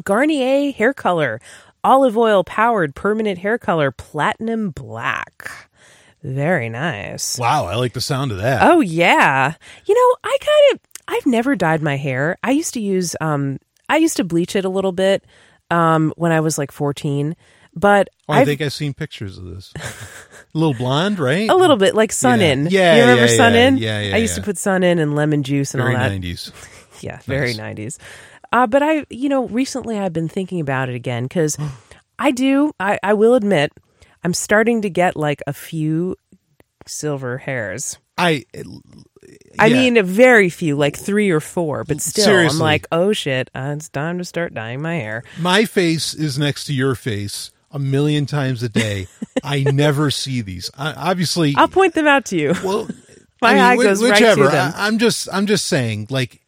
Garnier hair color, olive oil powered permanent hair color, platinum black. Very nice. Wow, I like the sound of that. Oh yeah. You know, I kind of I've never dyed my hair. I used to use um I used to bleach it a little bit um when I was like 14, but Oh, I think I've seen pictures of this. a little blonde, right? a little bit like sun Yeah. in. Yeah, you remember yeah, sun yeah. in? Yeah, yeah, I used to put sun in and lemon juice and Very all that. 90s. [laughs] Yeah, very 90s. Uh, but I, you know, recently I've been thinking about it again because I do, I, I will admit, I'm starting to get like a few silver hairs. I I yeah. mean, very few, like three or four, but still, I'm like, oh shit, uh, it's time to start dyeing my hair. my face is next to your face a million times a day. [laughs] I never see these. I, obviously, I'll point them out to you. well, [laughs] My I mean, eye goes right to whichever. them. I, I'm just, I'm just saying, like,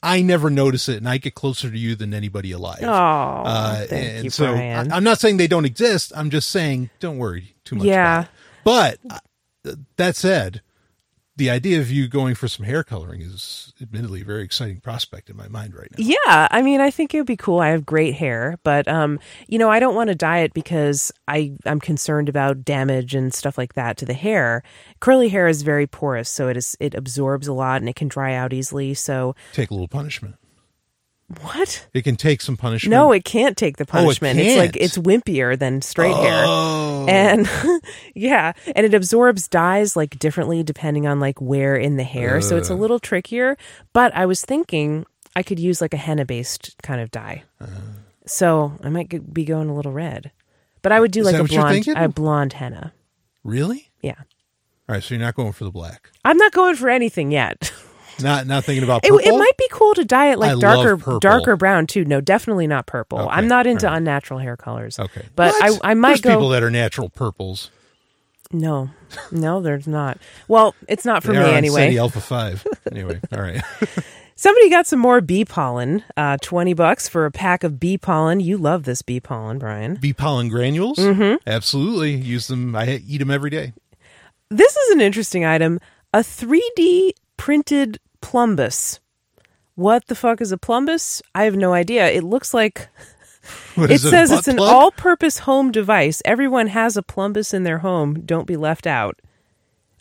I never notice it, and I get closer to you than anybody alive. Oh, Uh, thank and you, so Brian. I, am not saying they don't exist. I'm just saying, don't worry too much. Yeah. about it. But uh, that said, the idea of you going for some hair coloring is admittedly a very exciting prospect in my mind right now. Yeah, I mean, I think it would be cool. I have great hair, but um, you know, I don't want to dye it because I I'm concerned about damage and stuff like that to the hair. Curly hair is very porous, so it is it absorbs a lot and it can dry out easily. So Take a little punishment. What? It can take some punishment. No, it can't take the oh, punishment. it's like it's wimpier than straight hair. Oh. And [laughs] yeah, and it absorbs dyes like differently depending on like where in the hair. So it's a little trickier. But I was thinking I could use like a henna based kind of dye. Uh-huh. So I might be going a little red. But I would do Is like a blonde a blonde henna. really? Yeah. All right, so you're not going for the black. I'm not going for anything yet. [laughs] Not not thinking about It, purple. it might be cool to dye it like love darker darker brown too. No, definitely not purple. Okay, I'm not into right. unnatural hair colors. Okay, But What? I I might There's go people that are natural purples. No, no, there's not. Well, it's not for They me anyway. City Alpha Five. anyway, all right. [laughs] Somebody got some more bee pollen. Uh, Twenty bucks for a pack of bee pollen. You love this bee pollen, Brian. Bee pollen granules. Mm-hmm. Absolutely, use them. I eat them every day. This is an interesting item. A 3D printed plumbus. What the fuck is a plumbus? I have no idea. It looks like [laughs] What it says it's an plug? all-purpose home device. Everyone has a plumbus in their home. Don't be left out.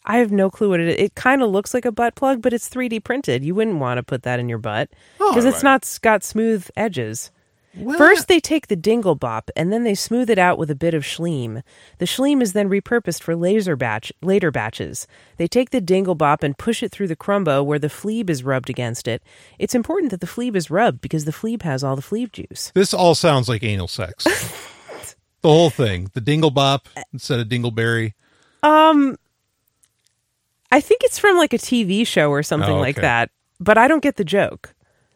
I have no clue what it is. It kind of looks like a butt plug, but it's 3D printed. You wouldn't want to put that in your butt oh, because it's right. not got smooth edges. Well, First, they take the dingle bop and then they smooth it out with a bit of schleem. The schleem is then repurposed for laser batch later batches. They take the dingle bop and push it through the grumbo where the fleeb is rubbed against it. It's important that the fleeb is rubbed because the fleeb has all the fleeb juice. this all sounds like anal sex. [laughs] the whole thing. The dingle bop instead of dingleberry. Um, I think it's from like a TV show or something Oh, like that, but I don't get the joke.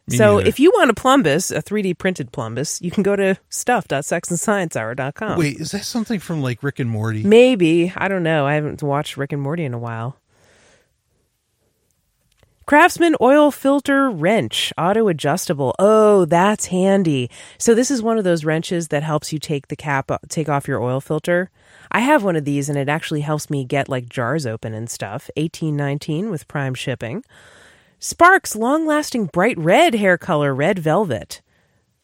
Me so neither. if you want a plumbus, a 3D printed plumbus, you can go to stuff.sexandsciencehour.com. Wait, is that something from like Rick and Morty? Maybe. I don't know. I haven't watched Rick and Morty in a while. Craftsman oil filter wrench, auto adjustable. Oh, that's handy. So this is one of those wrenches that helps you take the cap take off your oil filter. I have one of these and it actually helps me get like jars open and stuff. 1819 with prime shipping. Sparks long-lasting bright red hair color, red velvet.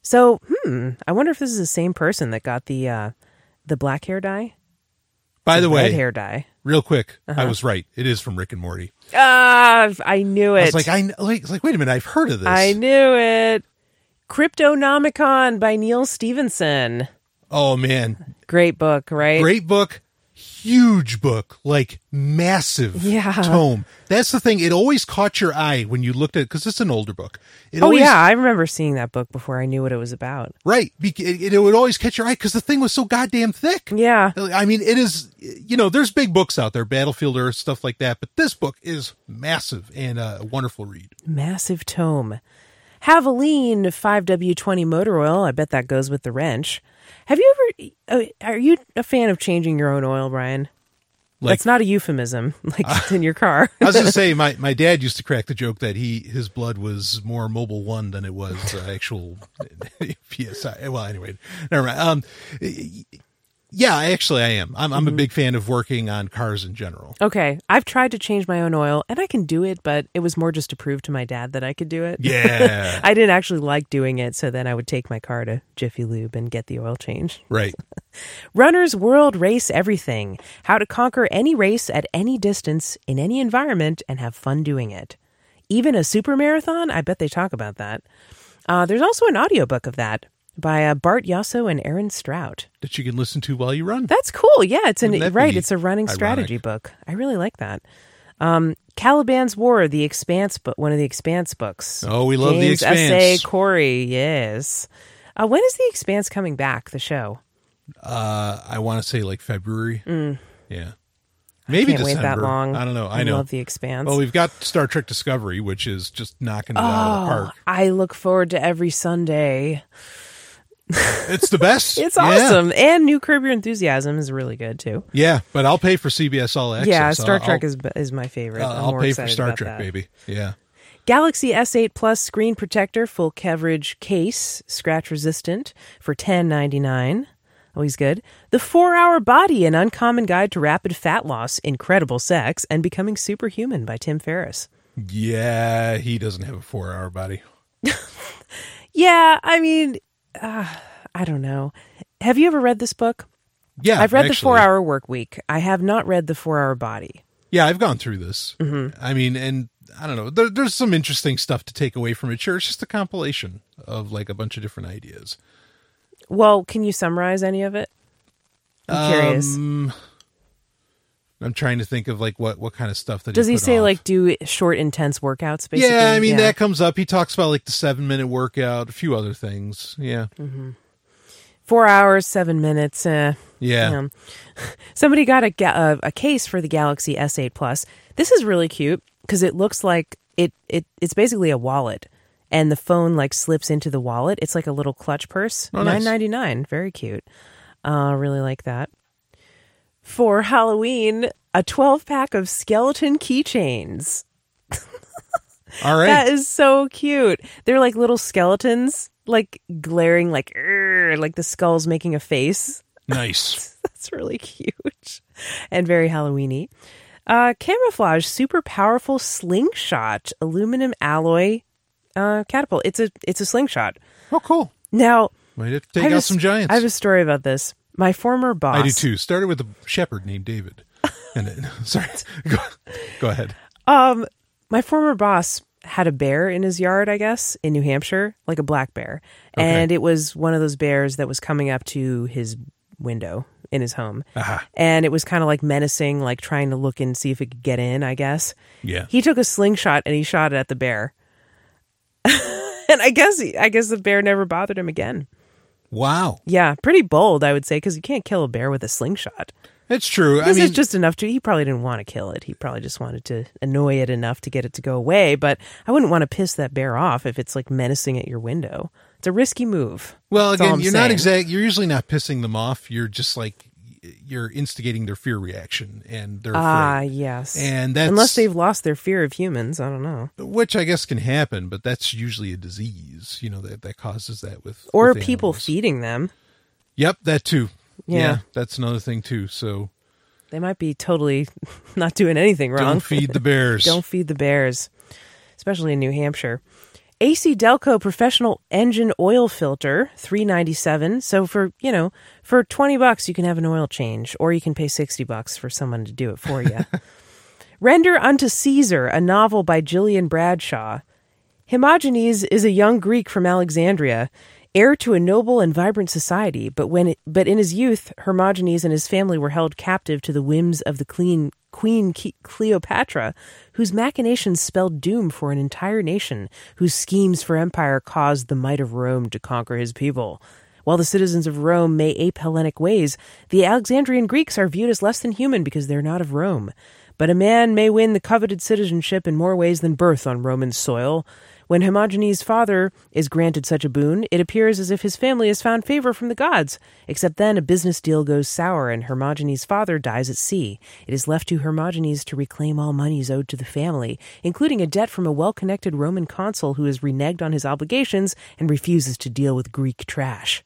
So, hmm, I wonder if this is the same person that got the uh the black hair dye? By the red way, hair dye. real quick, Uh-huh. I was right. It is from Rick and Morty. Ah, I knew it. I was like, I like, it's like, wait a minute, I've heard of this. I knew it. Cryptonomicon by Neal Stephenson. oh man, Great book, right? great book, huge book, like massive Yeah. tome. That's the thing. It always caught your eye when you looked at it because it's an older book. It Oh always, yeah, I remember seeing that book before I knew what it was about. right. It, it would always catch your eye because the thing was so goddamn thick. Yeah. I mean, it is, you know, there's big books out there, Battlefield Earth, stuff like that, but this book is massive and a wonderful read. Massive tome. Havoline 5W20 motor oil. I bet that goes with the wrench. Have you ever uh, are you a fan of changing your own oil, Brian? Like, That's not a euphemism. [laughs] Like [laughs] in your car. I was going [laughs] to say, my, my dad used to crack the joke that he his blood was more Mobil One than it was uh, actual PSI. Well, anyway, never mind. Um, yeah, actually, I am. I'm, I'm a big fan of working on cars in general. Okay, I've tried to change my own oil and I can do it, but it was more just to prove to my dad that I could do it. Yeah, [laughs] I didn't actually like doing it, so then I would take my car to Jiffy Lube and get the oil change. right. [laughs] Runner's World Race Everything How to Conquer Any Race at Any Distance in Any Environment and Have Fun Doing It. Even a super marathon? I bet they talk about that. Uh, there's also an audiobook of that by uh, Bart Yasso and Erin Strout. That you can listen to while you run. That's cool. Yeah, it's an right. It's a running ironic? strategy book. I really like that. Um, Caliban's War, the Expanse book, one of the Expanse books. Oh, we love The James Expanse. S. A. Corey, yes. Uh, when is the Expanse coming back? The show. Uh, I want to say like February. Yeah, maybe Mm. Can't wait that long. I don't know. I know. love the Expanse. Well, we've got Star Trek Discovery, which is just knocking it out of the Oh, park. I look forward to every Sunday. It's the best. [laughs] It's Yeah. awesome, and New Curb Your Enthusiasm is really good too. Yeah, but I'll pay for CBS All Access. yeah, Star I'll- Trek is is my favorite. Uh, I'll pay for Star Trek, that. baby. Yeah. Galaxy S8 Plus screen protector, full coverage case, scratch resistant for ten ninety nine. Always good. The Four Hour Body: An Uncommon Guide to Rapid Fat Loss, Incredible Sex, and Becoming Superhuman by Tim Ferriss. Yeah, he doesn't have a four hour body. [laughs] Yeah, I mean, uh, I don't know. Have you ever read this book? Yeah, I've read the. Four Hour Work Week. I have not read the Four Hour Body. Yeah, I've gone through this. Mm-hmm. I mean, and I don't know. There, there's some interesting stuff to take away from it. Sure, it's just a compilation of like a bunch of different ideas. Well, can you summarize any of it? I'm curious. I'm trying to think of like what what kind of stuff that Does he put say off. like do short, intense workouts? Basically, Yeah, I mean that comes up. He talks about like the seven minute workout, a few other things. Yeah, four hours, seven minutes. Eh. yeah. Um, [laughs] somebody got a, ga- a a case for the Galaxy S8 Plus. This is really cute because it looks like it it it's basically a wallet, and the phone like slips into the wallet. It's like a little clutch purse. Oh, nice. Nine ninety nine. Very cute. Uh, really like that. For Halloween, a twelve pack of skeleton keychains. All right. That is so cute. They're like little skeletons, like glaring, like like the skull's making a face. nice. [laughs] That's really cute and very Halloweeny. Uh, camouflage, super powerful slingshot, aluminum alloy uh, catapult. It's a it's a slingshot. Oh, cool. Now, Might have to take have out a- some giants. I have a story about this. My former boss. I do too. Started with a shepherd named David. [laughs] And it, [laughs] sorry, go, go ahead. Um, my former boss had a bear in his yard, I guess, in New Hampshire, like a black bear. Okay. And it was one of those bears that was coming up to his window in his home. Aha. And it was kind of like menacing, like trying to look and see if it could get in, I guess. Yeah. He took a slingshot and he shot it at the bear. [laughs] and I guess I guess the bear never bothered him again. Wow. Yeah, pretty bold, I would say, because you can't kill a bear with a slingshot. It's true. This I mean, is just enough to. He probably didn't want to kill it. He probably just wanted to annoy it enough to get it to go away. But I wouldn't want to piss that bear off if it's like menacing at your window. It's a risky move. well, That's again, you're not saying. exact. You're usually not pissing them off. You're just like you're instigating their fear reaction, and they're Ah, afraid. yes. And that's unless they've lost their fear of humans, I don't know. which I guess can happen, but that's usually a disease. You know that that causes that with Or with people animals. feeding them. Yep, that too. Yeah. that's another thing too. So They might be totally [laughs] not doing anything wrong. don't feed the bears. [laughs] Don't feed the bears, especially in New Hampshire. AC Delco professional engine oil filter, three ninety seven. So for you know, for twenty bucks you can have an oil change, or you can pay sixty bucks for someone to do it for you. [laughs] Render unto Caesar, a novel by Gillian Bradshaw. Hermogenes is a young Greek from Alexandria, heir to a noble and vibrant society. But when, but in his youth, Hermogenes and his family were held captive to the whims of the clean, Queen Cleopatra, whose machinations spelled doom for an entire nation, whose schemes for empire caused the might of Rome to conquer his people. While the citizens of Rome may ape Hellenic ways, the Alexandrian Greeks are viewed as less than human because they're not of Rome. But a man may win the coveted citizenship in more ways than birth on Roman soil. When Hermogenes' father is granted such a boon, it appears as if his family has found favor from the gods. Except then a business deal goes sour and Hermogenes' father dies at sea. It is left to Hermogenes to reclaim all monies owed to the family, including a debt from a well connected Roman consul who has reneged on his obligations and refuses to deal with Greek trash.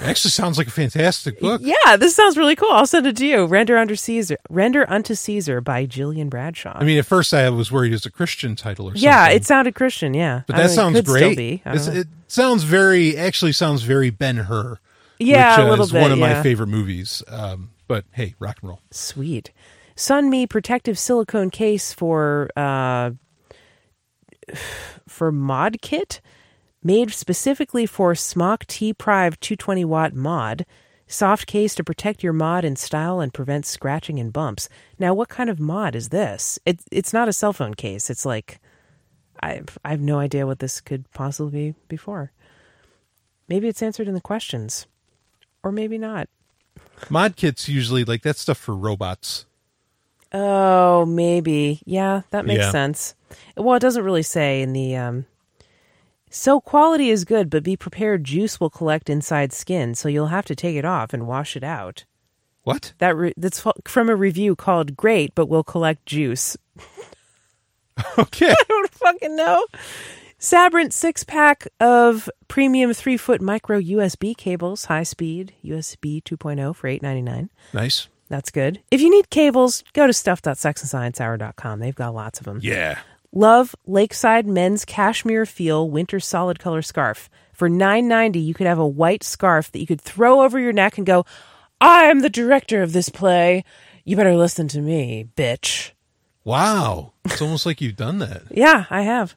Actually, sounds like a fantastic book. Yeah, this sounds really cool. I'll send it to you. Render unto Caesar. Render unto Caesar by Gillian Bradshaw. I mean, at first I was worried it was a Christian title or something. yeah, it sounded Christian. Yeah, but that sounds great. be. I It's- don't know. it sounds very, actually sounds very Ben Hur. Yeah, which, a uh, little is bit, one of my favorite movies. Um, but hey, rock and roll. Sweet. Sunme protective silicone case for uh, [sighs] for mod kit made specifically for SMOK T-Priv 220 watt mod. Soft case to protect your mod in style and prevent scratching and bumps. Now, what kind of mod is this? It, it's not a cell phone case. It's like I I have no idea what this could possibly be before. Maybe it's answered in the questions, or maybe not. Mod kits usually like that stuff for robots. Oh, maybe. Yeah, that makes Yeah. sense. Well, it doesn't really say in the um so quality is good, but be prepared juice will collect inside skin, so you'll have to take it off and wash it out. What? That re- that's from a review called Great, but will collect juice. [laughs] Okay. I don't fucking know. Sabrent six pack of premium three foot micro USB cables, high speed USB 2.0 for eight ninety nine. nice. That's good. If you need cables, go to stuff.sexandsciencehour.com. They've got lots of them. Yeah. Love Lakeside Men's Cashmere Feel Winter Solid Color Scarf. For nine ninety, you could have a white scarf that you could throw over your neck and go, I'm the director of this play. You better listen to me, bitch. Wow. It's almost like you've done that. [laughs] Yeah, I have.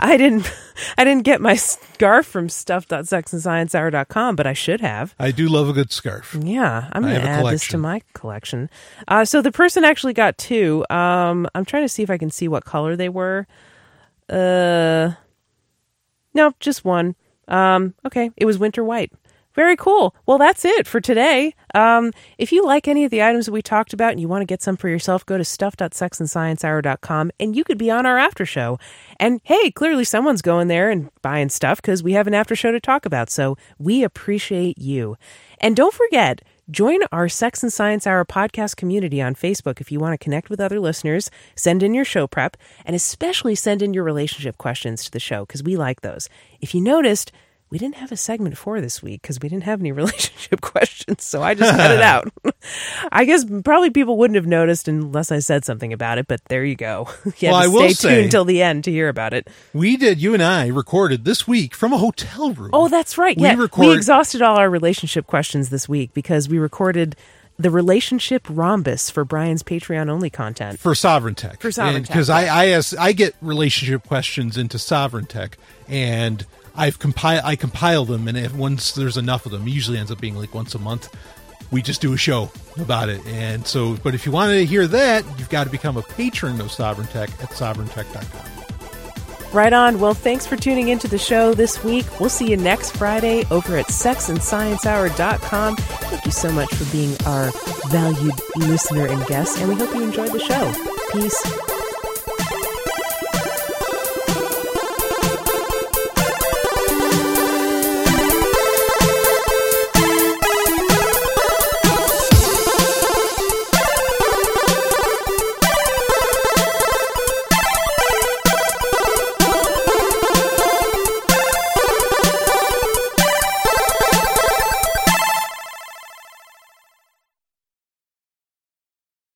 I didn't [laughs] I didn't get my scarf from stuff.sexandsciencehour.com, but I should have. I do love a good scarf. Yeah, I'm going to add this to my collection. Uh, so the person actually got two. Um, I'm trying to see if I can see what color they were. Uh, no, just one. Um, okay, it was winter white. Very cool. Well, that's it for today. Um, if you like any of the items that we talked about and you want to get some for yourself, go to stuff.sexandsciencehour.com and you could be on our after show. And hey, clearly someone's going there and buying stuff because we have an after show to talk about. So we appreciate you. And don't forget, join our Sex and Science Hour podcast community on Facebook if you want to connect with other listeners, send in your show prep, and especially send in your relationship questions to the show because we like those. If you noticed, we didn't have a segment for this week because we didn't have any [laughs] relationship questions, so I just cut it out. [laughs] I guess probably people wouldn't have noticed unless I said something about it, but there you go. [laughs] you Well, I will stay tuned till the end to hear about it. We did, you and I recorded this week from a hotel room. Oh, that's right. We yeah, record- we exhausted all our relationship questions this week because we recorded the relationship rhombus for Brian's Patreon only content. for Sovryn Tech. For Sovryn Tech, Because I, I, ask, I get relationship questions into Sovryn Tech, and I've compile I compile them, and if once there's enough of them, usually ends up being like once a month. We just do a show about it, and so. But if you wanted to hear that, you've got to become a patron of Sovryn Tech at sovryntech.com. Right on. Well, thanks for tuning into the show this week. We'll see you next Friday over at sexandsciencehour.com. Thank you so much for being our valued listener and guest, and we hope you enjoyed the show. Peace.